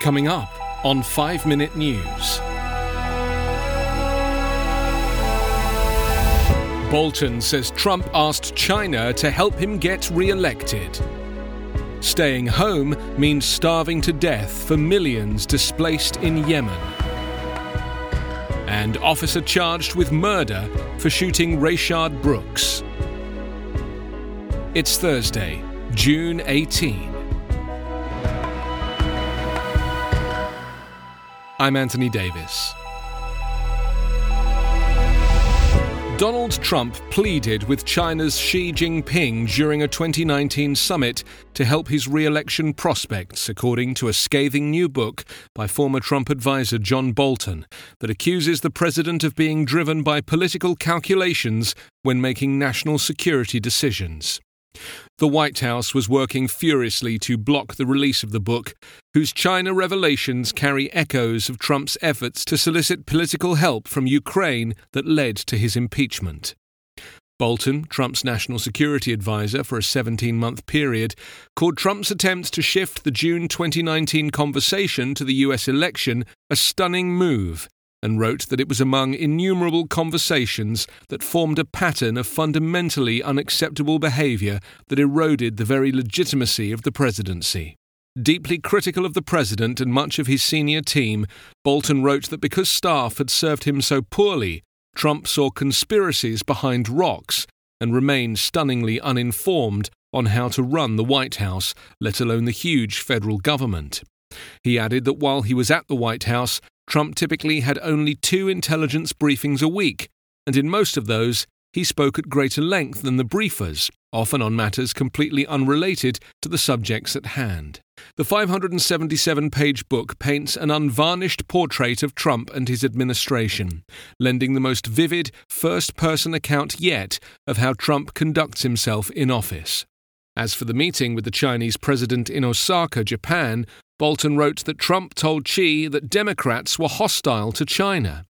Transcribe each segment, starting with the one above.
Coming up on 5 Minute News. Bolton says Trump asked China to help him get re elected. Staying home means starving to death for millions displaced in Yemen. And officer charged with murder for shooting Rayshard Brooks. It's Thursday, June 18. I'm Anthony Davis. Donald Trump pleaded with China's Xi Jinping during a 2019 summit to help his re election prospects, according to a scathing new book by former Trump advisor John Bolton that accuses the president of being driven by political calculations when making national security decisions. The White House was working furiously to block the release of the book, whose China revelations carry echoes of Trump's efforts to solicit political help from Ukraine that led to his impeachment. Bolton, Trump's national security advisor for a 17 month period, called Trump's attempts to shift the June 2019 conversation to the US election a stunning move and wrote that it was among innumerable conversations that formed a pattern of fundamentally unacceptable behaviour that eroded the very legitimacy of the presidency. Deeply critical of the president and much of his senior team, Bolton wrote that because staff had served him so poorly, Trump saw conspiracies behind rocks and remained stunningly uninformed on how to run the White House, let alone the huge federal government. He added that while he was at the White House, Trump typically had only two intelligence briefings a week, and in most of those, he spoke at greater length than the briefers, often on matters completely unrelated to the subjects at hand. The 577 page book paints an unvarnished portrait of Trump and his administration, lending the most vivid first person account yet of how Trump conducts himself in office. As for the meeting with the Chinese president in Osaka, Japan, Bolton wrote that Trump told Xi that Democrats were hostile to China.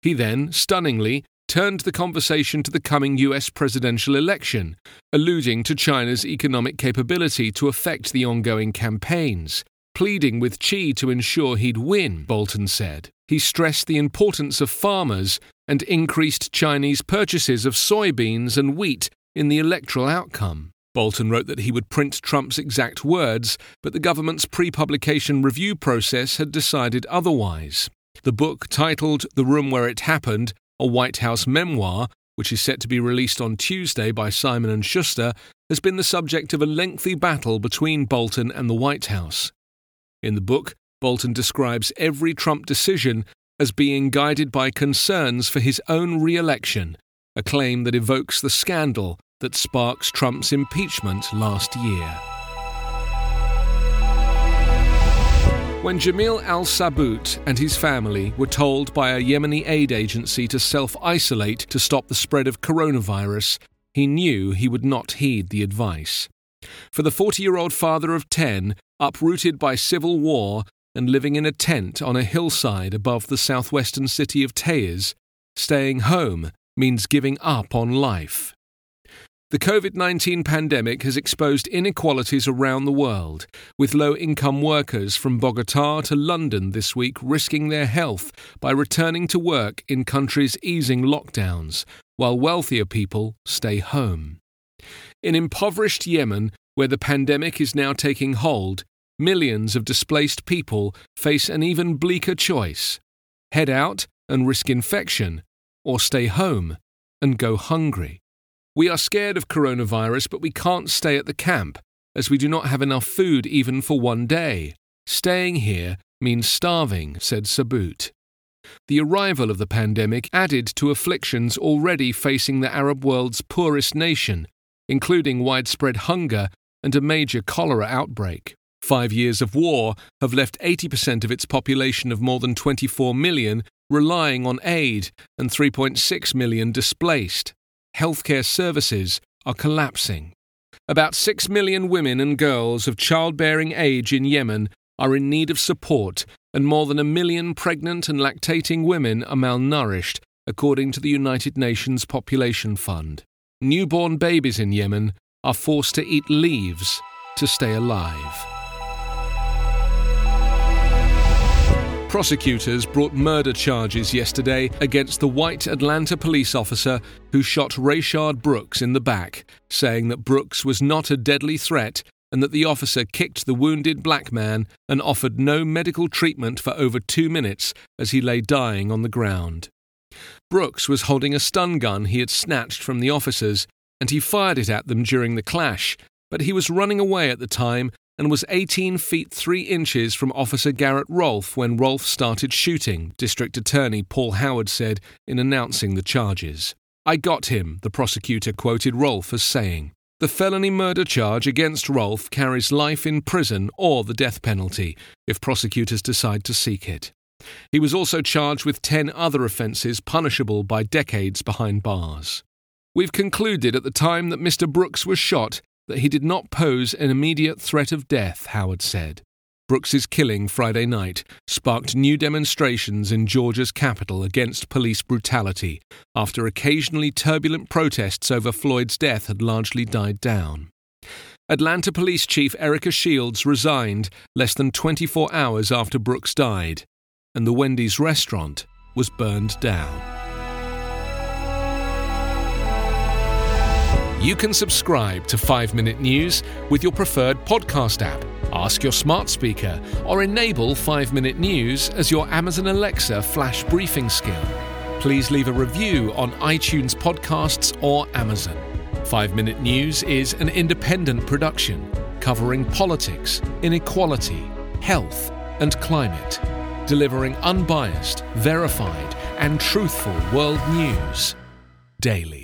He then, stunningly, turned the conversation to the coming US presidential election, alluding to China's economic capability to affect the ongoing campaigns, pleading with Xi to ensure he'd win, Bolton said. He stressed the importance of farmers and increased Chinese purchases of soybeans and wheat in the electoral outcome. Bolton wrote that he would print Trump's exact words, but the government's pre publication review process had decided otherwise. The book, titled The Room Where It Happened, a White House memoir, which is set to be released on Tuesday by Simon & Schuster, has been the subject of a lengthy battle between Bolton and the White House. In the book, Bolton describes every Trump decision as being guided by concerns for his own re election, a claim that evokes the scandal that sparks Trump's impeachment last year. When Jamil al Sabut and his family were told by a Yemeni aid agency to self isolate to stop the spread of coronavirus, he knew he would not heed the advice. For the 40 year old father of 10, uprooted by civil war and living in a tent on a hillside above the southwestern city of Taiz, staying home means giving up on life. The COVID 19 pandemic has exposed inequalities around the world, with low income workers from Bogota to London this week risking their health by returning to work in countries easing lockdowns, while wealthier people stay home. In impoverished Yemen, where the pandemic is now taking hold, millions of displaced people face an even bleaker choice head out and risk infection, or stay home and go hungry. We are scared of coronavirus, but we can't stay at the camp, as we do not have enough food even for one day. Staying here means starving, said Sabut. The arrival of the pandemic added to afflictions already facing the Arab world's poorest nation, including widespread hunger and a major cholera outbreak. Five years of war have left 80% of its population of more than 24 million relying on aid and 3.6 million displaced. Healthcare services are collapsing. About 6 million women and girls of childbearing age in Yemen are in need of support, and more than a million pregnant and lactating women are malnourished, according to the United Nations Population Fund. Newborn babies in Yemen are forced to eat leaves to stay alive. Prosecutors brought murder charges yesterday against the white Atlanta police officer who shot Rayshard Brooks in the back, saying that Brooks was not a deadly threat and that the officer kicked the wounded black man and offered no medical treatment for over two minutes as he lay dying on the ground. Brooks was holding a stun gun he had snatched from the officers, and he fired it at them during the clash, but he was running away at the time and was 18 feet 3 inches from Officer Garrett Rolfe when Rolfe started shooting, District Attorney Paul Howard said in announcing the charges. I got him, the prosecutor quoted Rolfe as saying. The felony murder charge against Rolfe carries life in prison or the death penalty if prosecutors decide to seek it. He was also charged with 10 other offences punishable by decades behind bars. We've concluded at the time that Mr. Brooks was shot that he did not pose an immediate threat of death, Howard said. Brooks's killing Friday night sparked new demonstrations in Georgia's capital against police brutality after occasionally turbulent protests over Floyd's death had largely died down. Atlanta Police Chief Erika Shields resigned less than 24 hours after Brooks died, and the Wendy's restaurant was burned down. You can subscribe to 5 Minute News with your preferred podcast app. Ask your smart speaker or enable 5 Minute News as your Amazon Alexa flash briefing skill. Please leave a review on iTunes Podcasts or Amazon. 5 Minute News is an independent production covering politics, inequality, health, and climate, delivering unbiased, verified, and truthful world news daily.